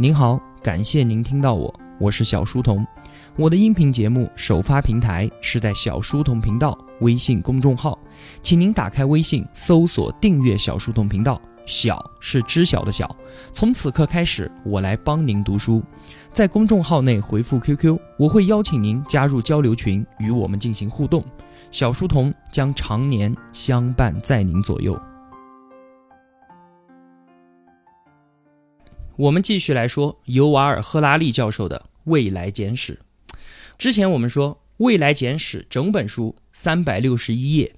您好，感谢您听到我，我是小书童。我的音频节目首发平台是在小书童频道微信公众号，请您打开微信搜索订阅小书童频道。小是知晓的小。从此刻开始，我来帮您读书。在公众号内回复 QQ，我会邀请您加入交流群，与我们进行互动。小书童将常年相伴在您左右。我们继续来说尤瓦尔·赫拉利教授的《未来简史》。之前我们说，《未来简史》整本书三百六十一页，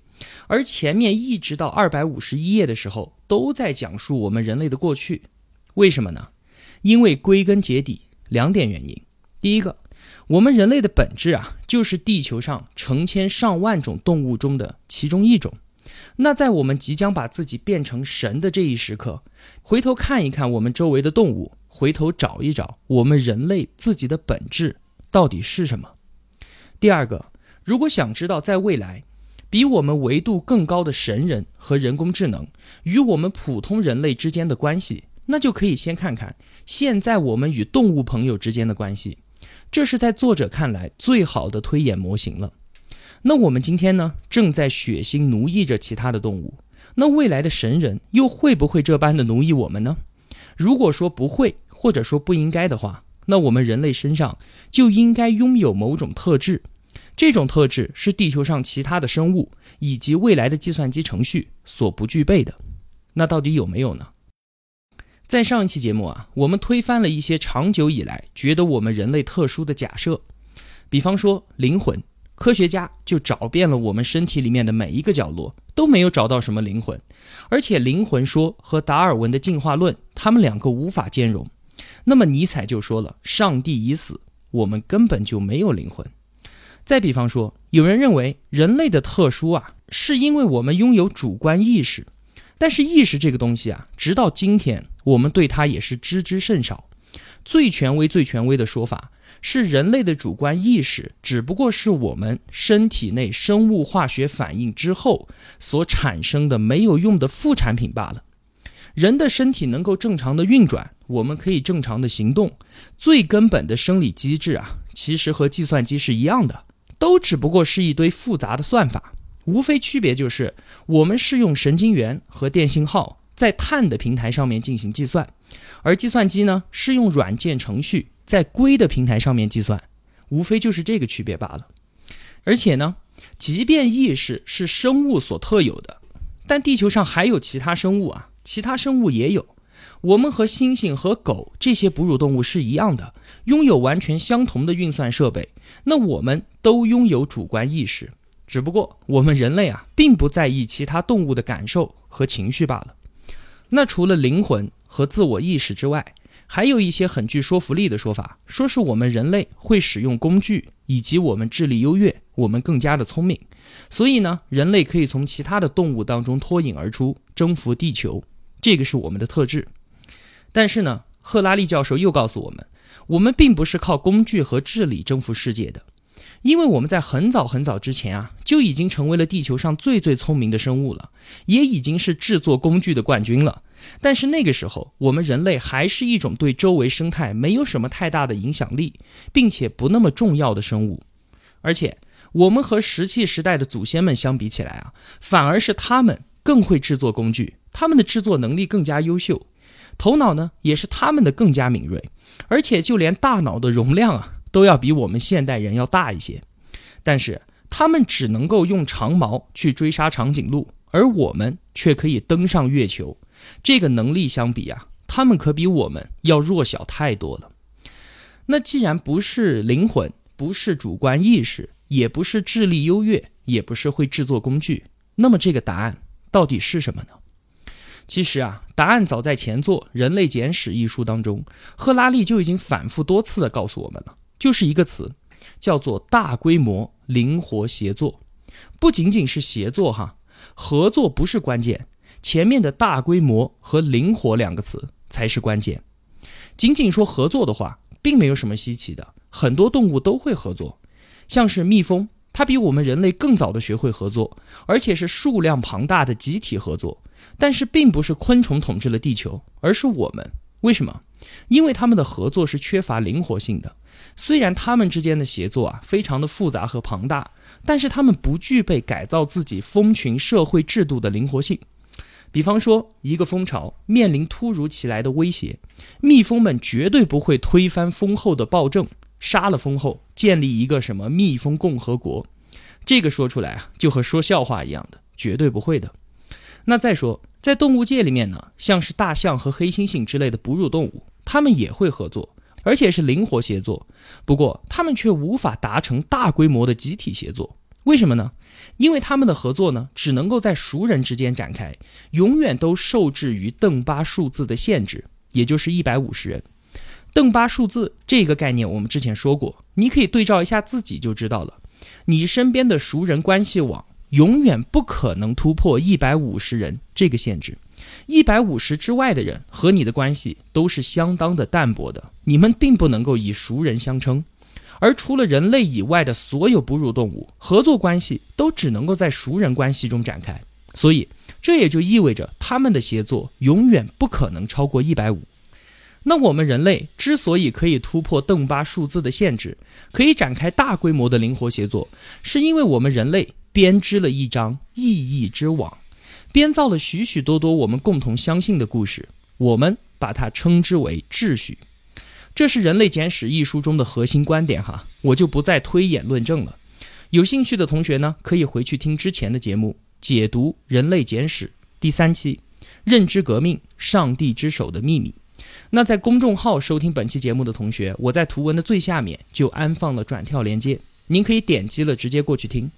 而前面一直到二百五十一页的时候，都在讲述我们人类的过去。为什么呢？因为归根结底两点原因。第一个，我们人类的本质啊，就是地球上成千上万种动物中的其中一种。那在我们即将把自己变成神的这一时刻，回头看一看我们周围的动物，回头找一找我们人类自己的本质到底是什么。第二个，如果想知道在未来，比我们维度更高的神人和人工智能与我们普通人类之间的关系，那就可以先看看现在我们与动物朋友之间的关系，这是在作者看来最好的推演模型了。那我们今天呢，正在血腥奴役着其他的动物。那未来的神人又会不会这般的奴役我们呢？如果说不会，或者说不应该的话，那我们人类身上就应该拥有某种特质。这种特质是地球上其他的生物以及未来的计算机程序所不具备的。那到底有没有呢？在上一期节目啊，我们推翻了一些长久以来觉得我们人类特殊的假设，比方说灵魂。科学家就找遍了我们身体里面的每一个角落，都没有找到什么灵魂，而且灵魂说和达尔文的进化论，他们两个无法兼容。那么尼采就说了：“上帝已死，我们根本就没有灵魂。”再比方说，有人认为人类的特殊啊，是因为我们拥有主观意识，但是意识这个东西啊，直到今天我们对它也是知之甚少。最权威、最权威的说法。是人类的主观意识，只不过是我们身体内生物化学反应之后所产生的没有用的副产品罢了。人的身体能够正常的运转，我们可以正常的行动，最根本的生理机制啊，其实和计算机是一样的，都只不过是一堆复杂的算法，无非区别就是我们是用神经元和电信号在碳的平台上面进行计算，而计算机呢是用软件程序。在硅的平台上面计算，无非就是这个区别罢了。而且呢，即便意识是生物所特有的，但地球上还有其他生物啊，其他生物也有。我们和猩猩和狗这些哺乳动物是一样的，拥有完全相同的运算设备。那我们都拥有主观意识，只不过我们人类啊，并不在意其他动物的感受和情绪罢了。那除了灵魂和自我意识之外，还有一些很具说服力的说法，说是我们人类会使用工具，以及我们智力优越，我们更加的聪明，所以呢，人类可以从其他的动物当中脱颖而出，征服地球，这个是我们的特质。但是呢，赫拉利教授又告诉我们，我们并不是靠工具和智力征服世界的，因为我们在很早很早之前啊，就已经成为了地球上最最聪明的生物了，也已经是制作工具的冠军了。但是那个时候，我们人类还是一种对周围生态没有什么太大的影响力，并且不那么重要的生物。而且，我们和石器时代的祖先们相比起来啊，反而是他们更会制作工具，他们的制作能力更加优秀，头脑呢也是他们的更加敏锐，而且就连大脑的容量啊，都要比我们现代人要大一些。但是，他们只能够用长矛去追杀长颈鹿，而我们却可以登上月球。这个能力相比啊，他们可比我们要弱小太多了。那既然不是灵魂，不是主观意识，也不是智力优越，也不是会制作工具，那么这个答案到底是什么呢？其实啊，答案早在前作《人类简史》一书当中，赫拉利就已经反复多次的告诉我们了，就是一个词，叫做大规模灵活协作。不仅仅是协作哈，合作不是关键。前面的大规模和灵活两个词才是关键。仅仅说合作的话，并没有什么稀奇的，很多动物都会合作。像是蜜蜂，它比我们人类更早的学会合作，而且是数量庞大的集体合作。但是，并不是昆虫统治了地球，而是我们。为什么？因为他们的合作是缺乏灵活性的。虽然他们之间的协作啊非常的复杂和庞大，但是他们不具备改造自己蜂群社会制度的灵活性。比方说，一个蜂巢面临突如其来的威胁，蜜蜂们绝对不会推翻蜂后的暴政，杀了蜂后，建立一个什么蜜蜂共和国。这个说出来啊，就和说笑话一样的，绝对不会的。那再说，在动物界里面呢，像是大象和黑猩猩之类的哺乳动物，它们也会合作，而且是灵活协作。不过，它们却无法达成大规模的集体协作。为什么呢？因为他们的合作呢，只能够在熟人之间展开，永远都受制于邓巴数字的限制，也就是一百五十人。邓巴数字这个概念我们之前说过，你可以对照一下自己就知道了。你身边的熟人关系网永远不可能突破一百五十人这个限制，一百五十之外的人和你的关系都是相当的淡薄的，你们并不能够以熟人相称。而除了人类以外的所有哺乳动物，合作关系都只能够在熟人关系中展开，所以这也就意味着他们的协作永远不可能超过一百五。那我们人类之所以可以突破邓巴数字的限制，可以展开大规模的灵活协作，是因为我们人类编织了一张意义之网，编造了许许多多我们共同相信的故事，我们把它称之为秩序。这是《人类简史》一书中的核心观点哈，我就不再推演论证了。有兴趣的同学呢，可以回去听之前的节目，解读《人类简史》第三期《认知革命：上帝之手的秘密》。那在公众号收听本期节目的同学，我在图文的最下面就安放了转跳连接，您可以点击了直接过去听。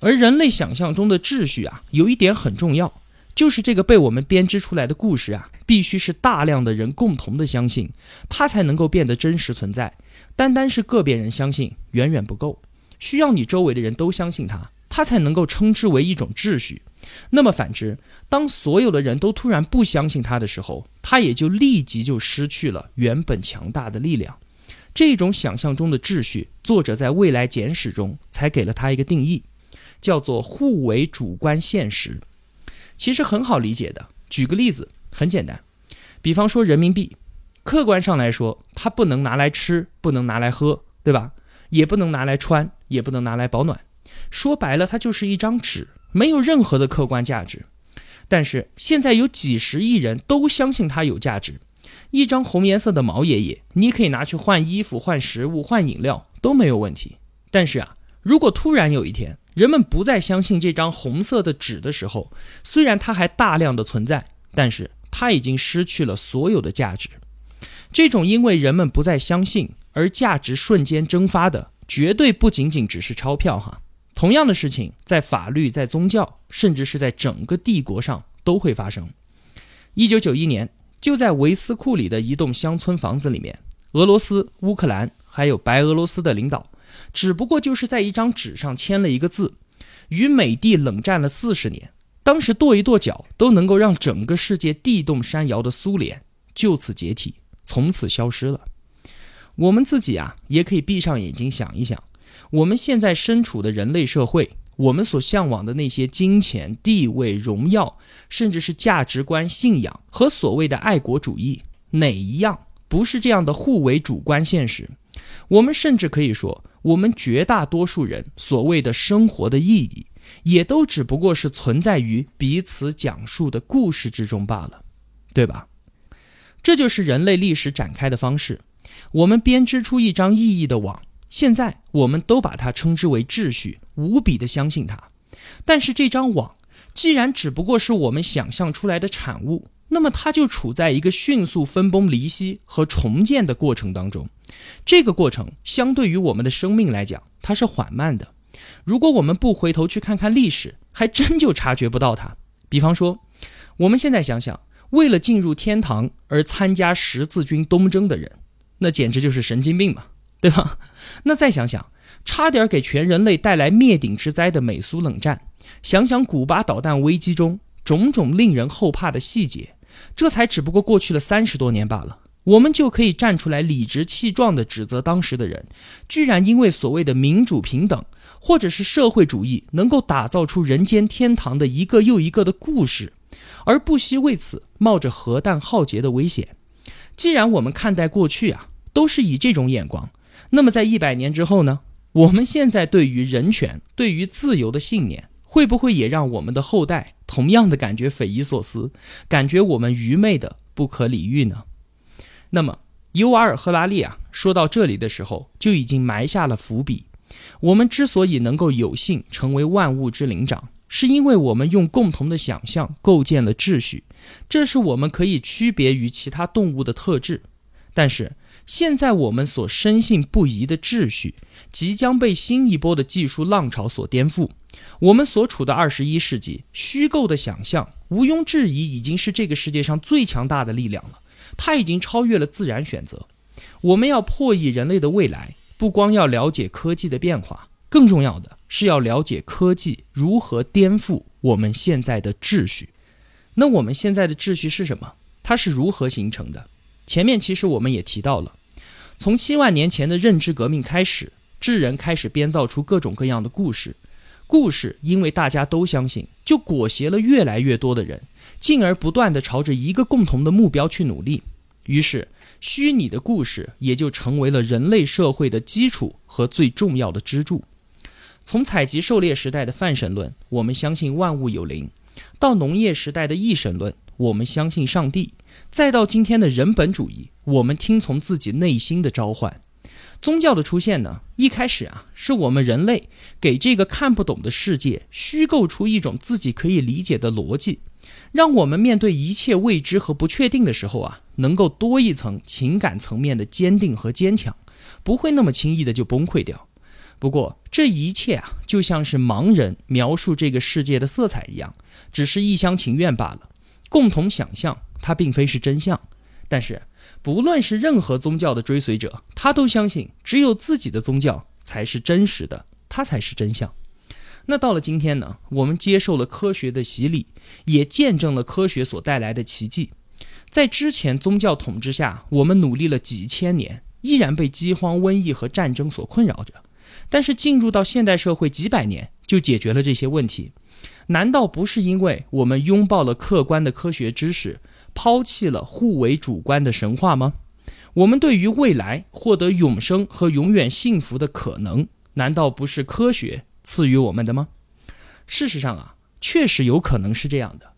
而人类想象中的秩序啊，有一点很重要。就是这个被我们编织出来的故事啊，必须是大量的人共同的相信，它才能够变得真实存在。单单是个别人相信远远不够，需要你周围的人都相信它，它才能够称之为一种秩序。那么反之，当所有的人都突然不相信它的时候，它也就立即就失去了原本强大的力量。这种想象中的秩序，作者在未来简史中才给了它一个定义，叫做互为主观现实。其实很好理解的，举个例子，很简单，比方说人民币，客观上来说，它不能拿来吃，不能拿来喝，对吧？也不能拿来穿，也不能拿来保暖。说白了，它就是一张纸，没有任何的客观价值。但是现在有几十亿人都相信它有价值，一张红颜色的毛爷爷，你可以拿去换衣服、换食物、换饮料都没有问题。但是啊，如果突然有一天，人们不再相信这张红色的纸的时候，虽然它还大量的存在，但是它已经失去了所有的价值。这种因为人们不再相信而价值瞬间蒸发的，绝对不仅仅只是钞票哈。同样的事情在法律、在宗教，甚至是在整个帝国上都会发生。一九九一年，就在维斯库里的一栋乡村房子里面，俄罗斯、乌克兰还有白俄罗斯的领导。只不过就是在一张纸上签了一个字，与美帝冷战了四十年，当时跺一跺脚都能够让整个世界地动山摇的苏联就此解体，从此消失了。我们自己啊，也可以闭上眼睛想一想，我们现在身处的人类社会，我们所向往的那些金钱、地位、荣耀，甚至是价值观、信仰和所谓的爱国主义，哪一样不是这样的互为主观现实？我们甚至可以说。我们绝大多数人所谓的生活的意义，也都只不过是存在于彼此讲述的故事之中罢了，对吧？这就是人类历史展开的方式。我们编织出一张意义的网，现在我们都把它称之为秩序，无比的相信它。但是这张网既然只不过是我们想象出来的产物。那么它就处在一个迅速分崩离析和重建的过程当中，这个过程相对于我们的生命来讲，它是缓慢的。如果我们不回头去看看历史，还真就察觉不到它。比方说，我们现在想想，为了进入天堂而参加十字军东征的人，那简直就是神经病嘛，对吧？那再想想，差点给全人类带来灭顶之灾的美苏冷战，想想古巴导弹危机中种种令人后怕的细节。这才只不过过去了三十多年罢了，我们就可以站出来理直气壮地指责当时的人，居然因为所谓的民主平等，或者是社会主义能够打造出人间天堂的一个又一个的故事，而不惜为此冒着核弹浩劫的危险。既然我们看待过去啊，都是以这种眼光，那么在一百年之后呢？我们现在对于人权、对于自由的信念，会不会也让我们的后代同样的感觉匪夷所思，感觉我们愚昧的不可理喻呢？那么，尤瓦尔·赫拉利啊，说到这里的时候，就已经埋下了伏笔。我们之所以能够有幸成为万物之灵长，是因为我们用共同的想象构建了秩序，这是我们可以区别于其他动物的特质。但是，现在我们所深信不疑的秩序，即将被新一波的技术浪潮所颠覆。我们所处的二十一世纪，虚构的想象毋庸置疑已经是这个世界上最强大的力量了。它已经超越了自然选择。我们要破译人类的未来，不光要了解科技的变化，更重要的是要了解科技如何颠覆我们现在的秩序。那我们现在的秩序是什么？它是如何形成的？前面其实我们也提到了，从七万年前的认知革命开始，智人开始编造出各种各样的故事。故事因为大家都相信，就裹挟了越来越多的人，进而不断地朝着一个共同的目标去努力。于是，虚拟的故事也就成为了人类社会的基础和最重要的支柱。从采集狩猎时代的泛神论，我们相信万物有灵，到农业时代的异神论，我们相信上帝。再到今天的人本主义，我们听从自己内心的召唤。宗教的出现呢，一开始啊，是我们人类给这个看不懂的世界虚构出一种自己可以理解的逻辑，让我们面对一切未知和不确定的时候啊，能够多一层情感层面的坚定和坚强，不会那么轻易的就崩溃掉。不过这一切啊，就像是盲人描述这个世界的色彩一样，只是一厢情愿罢了，共同想象。它并非是真相，但是不论是任何宗教的追随者，他都相信只有自己的宗教才是真实的，它才是真相。那到了今天呢？我们接受了科学的洗礼，也见证了科学所带来的奇迹。在之前宗教统治下，我们努力了几千年，依然被饥荒、瘟疫和战争所困扰着。但是进入到现代社会，几百年就解决了这些问题。难道不是因为我们拥抱了客观的科学知识？抛弃了互为主观的神话吗？我们对于未来获得永生和永远幸福的可能，难道不是科学赐予我们的吗？事实上啊，确实有可能是这样的。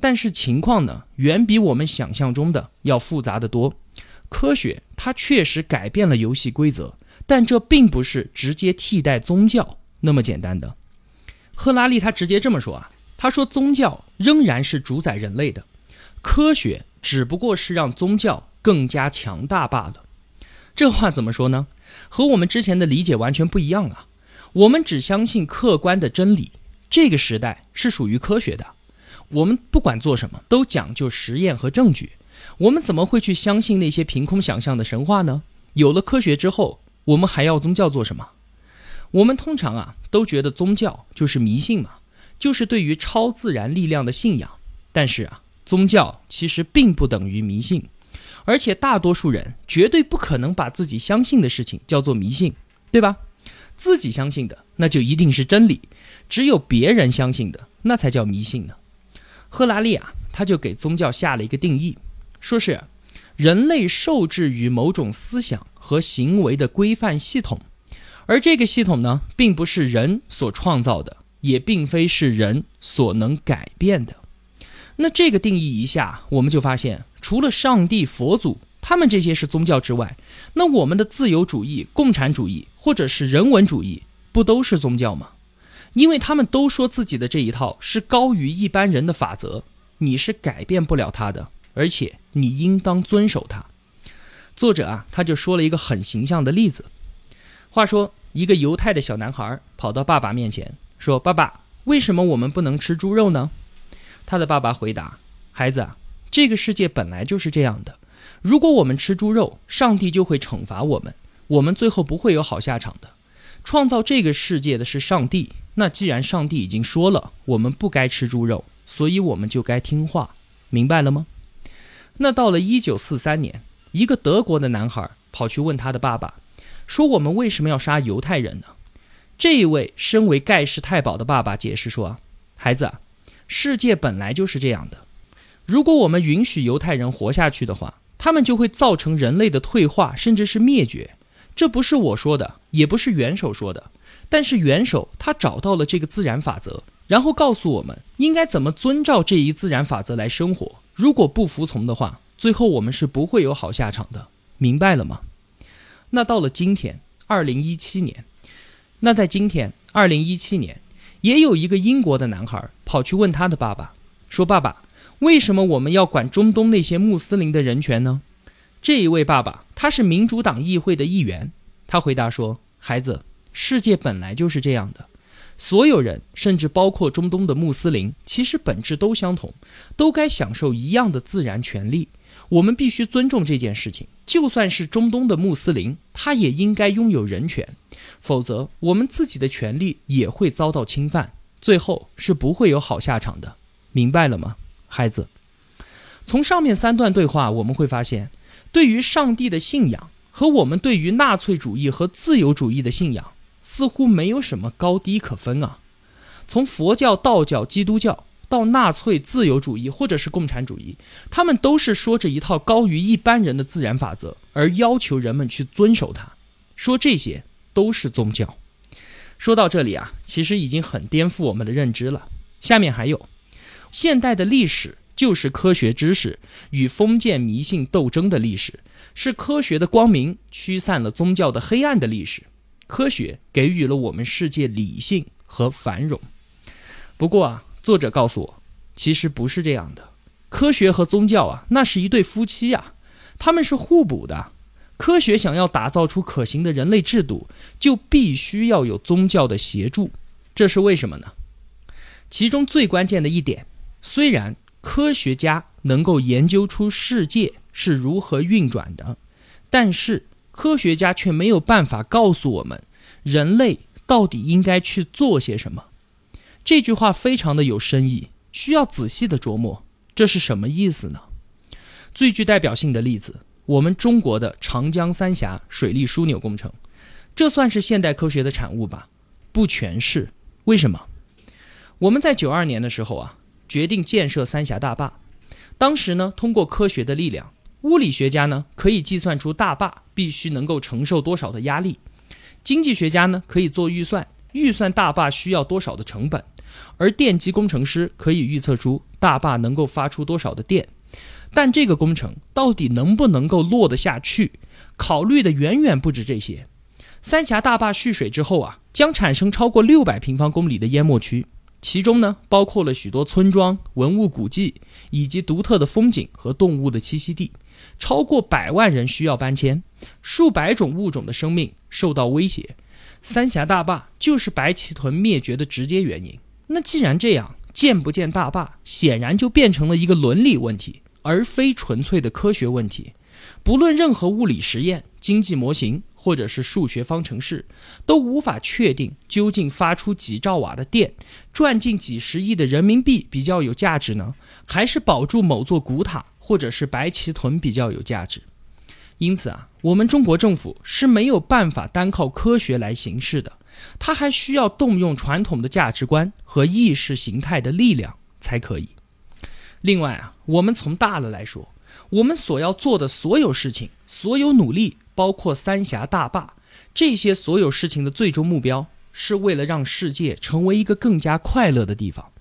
但是情况呢，远比我们想象中的要复杂的多。科学它确实改变了游戏规则，但这并不是直接替代宗教那么简单的。赫拉利他直接这么说啊，他说宗教仍然是主宰人类的。科学只不过是让宗教更加强大罢了。这话怎么说呢？和我们之前的理解完全不一样啊！我们只相信客观的真理，这个时代是属于科学的。我们不管做什么都讲究实验和证据。我们怎么会去相信那些凭空想象的神话呢？有了科学之后，我们还要宗教做什么？我们通常啊都觉得宗教就是迷信嘛，就是对于超自然力量的信仰。但是啊。宗教其实并不等于迷信，而且大多数人绝对不可能把自己相信的事情叫做迷信，对吧？自己相信的那就一定是真理，只有别人相信的那才叫迷信呢。赫拉利啊，他就给宗教下了一个定义，说是人类受制于某种思想和行为的规范系统，而这个系统呢，并不是人所创造的，也并非是人所能改变的。那这个定义一下，我们就发现，除了上帝、佛祖他们这些是宗教之外，那我们的自由主义、共产主义或者是人文主义，不都是宗教吗？因为他们都说自己的这一套是高于一般人的法则，你是改变不了他的，而且你应当遵守它。作者啊，他就说了一个很形象的例子。话说，一个犹太的小男孩跑到爸爸面前说：“爸爸，为什么我们不能吃猪肉呢？”他的爸爸回答：“孩子，这个世界本来就是这样的。如果我们吃猪肉，上帝就会惩罚我们，我们最后不会有好下场的。创造这个世界的是上帝，那既然上帝已经说了我们不该吃猪肉，所以我们就该听话，明白了吗？”那到了一九四三年，一个德国的男孩跑去问他的爸爸，说：“我们为什么要杀犹太人呢？”这一位身为盖世太保的爸爸解释说：“孩子。”世界本来就是这样的。如果我们允许犹太人活下去的话，他们就会造成人类的退化，甚至是灭绝。这不是我说的，也不是元首说的，但是元首他找到了这个自然法则，然后告诉我们应该怎么遵照这一自然法则来生活。如果不服从的话，最后我们是不会有好下场的，明白了吗？那到了今天，二零一七年，那在今天，二零一七年，也有一个英国的男孩跑去问他的爸爸，说：“爸爸，为什么我们要管中东那些穆斯林的人权呢？”这一位爸爸，他是民主党议会的议员。他回答说：“孩子，世界本来就是这样的，所有人，甚至包括中东的穆斯林，其实本质都相同，都该享受一样的自然权利。我们必须尊重这件事情。就算是中东的穆斯林，他也应该拥有人权，否则我们自己的权利也会遭到侵犯，最后是不会有好下场的。明白了吗，孩子？从上面三段对话，我们会发现。”对于上帝的信仰和我们对于纳粹主义和自由主义的信仰，似乎没有什么高低可分啊。从佛教、道教、基督教到纳粹、自由主义或者是共产主义，他们都是说着一套高于一般人的自然法则，而要求人们去遵守它。说这些都是宗教。说到这里啊，其实已经很颠覆我们的认知了。下面还有现代的历史。就是科学知识与封建迷信斗争的历史，是科学的光明驱散了宗教的黑暗的历史。科学给予了我们世界理性和繁荣。不过啊，作者告诉我，其实不是这样的。科学和宗教啊，那是一对夫妻呀，他们是互补的。科学想要打造出可行的人类制度，就必须要有宗教的协助。这是为什么呢？其中最关键的一点，虽然。科学家能够研究出世界是如何运转的，但是科学家却没有办法告诉我们人类到底应该去做些什么。这句话非常的有深意，需要仔细的琢磨。这是什么意思呢？最具代表性的例子，我们中国的长江三峡水利枢纽工程，这算是现代科学的产物吧？不全是。为什么？我们在九二年的时候啊。决定建设三峡大坝，当时呢，通过科学的力量，物理学家呢可以计算出大坝必须能够承受多少的压力，经济学家呢可以做预算，预算大坝需要多少的成本，而电机工程师可以预测出大坝能够发出多少的电。但这个工程到底能不能够落得下去，考虑的远远不止这些。三峡大坝蓄水之后啊，将产生超过六百平方公里的淹没区。其中呢，包括了许多村庄、文物古迹，以及独特的风景和动物的栖息地，超过百万人需要搬迁，数百种物种的生命受到威胁。三峡大坝就是白鳍豚灭绝的直接原因。那既然这样，建不建大坝，显然就变成了一个伦理问题，而非纯粹的科学问题。不论任何物理实验、经济模型。或者是数学方程式都无法确定究竟发出几兆瓦的电，赚进几十亿的人民币比较有价值呢，还是保住某座古塔或者是白鳍豚比较有价值？因此啊，我们中国政府是没有办法单靠科学来行事的，它还需要动用传统的价值观和意识形态的力量才可以。另外啊，我们从大了来说，我们所要做的所有事情，所有努力。包括三峡大坝这些所有事情的最终目标，是为了让世界成为一个更加快乐的地方。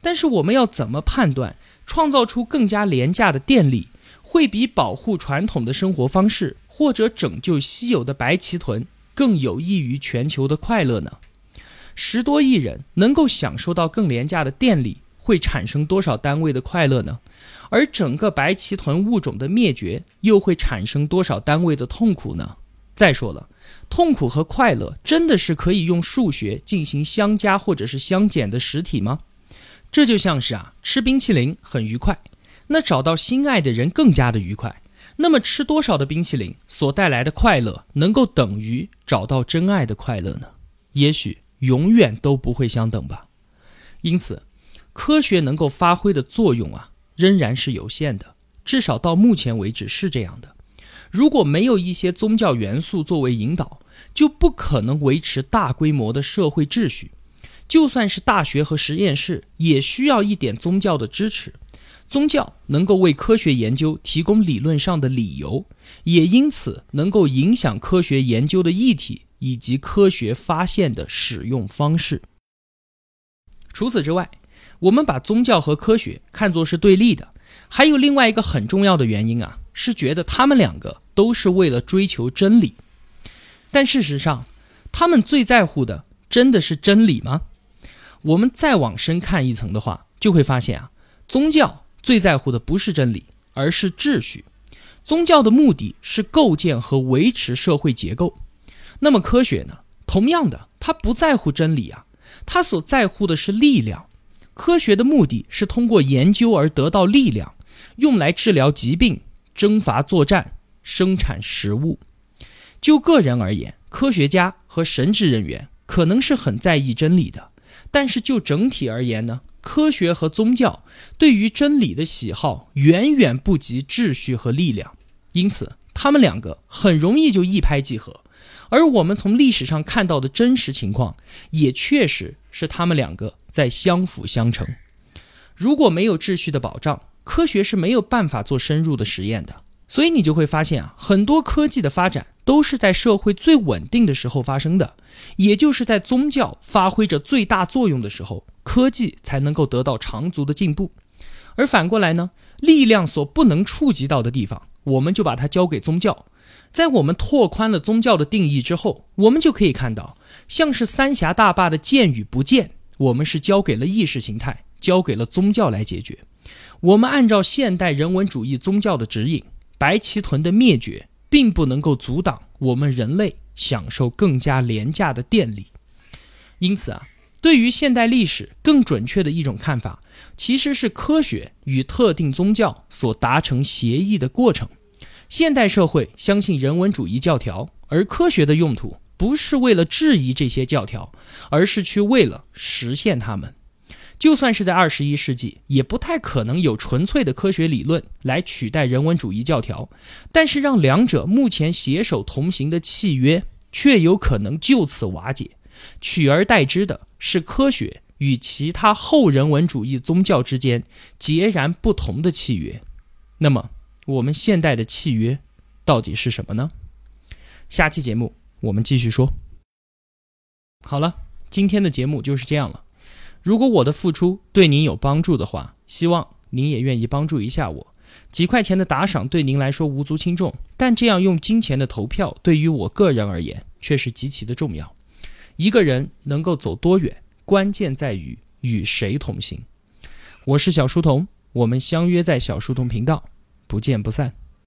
但是我们要怎么判断，创造出更加廉价的电力，会比保护传统的生活方式或者拯救稀有的白鳍豚更有益于全球的快乐呢？十多亿人能够享受到更廉价的电力，会产生多少单位的快乐呢？而整个白鳍豚物种的灭绝又会产生多少单位的痛苦呢？再说了，痛苦和快乐真的是可以用数学进行相加或者是相减的实体吗？这就像是啊，吃冰淇淋很愉快，那找到心爱的人更加的愉快。那么吃多少的冰淇淋所带来的快乐，能够等于找到真爱的快乐呢？也许永远都不会相等吧。因此，科学能够发挥的作用啊。仍然是有限的，至少到目前为止是这样的。如果没有一些宗教元素作为引导，就不可能维持大规模的社会秩序。就算是大学和实验室，也需要一点宗教的支持。宗教能够为科学研究提供理论上的理由，也因此能够影响科学研究的议题以及科学发现的使用方式。除此之外，我们把宗教和科学看作是对立的，还有另外一个很重要的原因啊，是觉得他们两个都是为了追求真理。但事实上，他们最在乎的真的是真理吗？我们再往深看一层的话，就会发现啊，宗教。最在乎的不是真理，而是秩序。宗教的目的是构建和维持社会结构。那么科学呢？同样的，它不在乎真理啊，它所在乎的是力量。科学的目的是通过研究而得到力量，用来治疗疾病、征伐作战、生产食物。就个人而言，科学家和神职人员可能是很在意真理的，但是就整体而言呢？科学和宗教对于真理的喜好远远不及秩序和力量，因此他们两个很容易就一拍即合。而我们从历史上看到的真实情况，也确实是他们两个在相辅相成。如果没有秩序的保障，科学是没有办法做深入的实验的。所以你就会发现啊，很多科技的发展都是在社会最稳定的时候发生的，也就是在宗教发挥着最大作用的时候。科技才能够得到长足的进步，而反过来呢，力量所不能触及到的地方，我们就把它交给宗教。在我们拓宽了宗教的定义之后，我们就可以看到，像是三峡大坝的建与不建，我们是交给了意识形态，交给了宗教来解决。我们按照现代人文主义宗教的指引，白鳍豚的灭绝并不能够阻挡我们人类享受更加廉价的电力。因此啊。对于现代历史更准确的一种看法，其实是科学与特定宗教所达成协议的过程。现代社会相信人文主义教条，而科学的用途不是为了质疑这些教条，而是去为了实现它们。就算是在二十一世纪，也不太可能有纯粹的科学理论来取代人文主义教条。但是，让两者目前携手同行的契约，却有可能就此瓦解。取而代之的是科学与其他后人文主义宗教之间截然不同的契约。那么，我们现代的契约到底是什么呢？下期节目我们继续说。好了，今天的节目就是这样了。如果我的付出对您有帮助的话，希望您也愿意帮助一下我。几块钱的打赏对您来说无足轻重，但这样用金钱的投票对于我个人而言却是极其的重要。一个人能够走多远，关键在于与谁同行。我是小书童，我们相约在小书童频道，不见不散。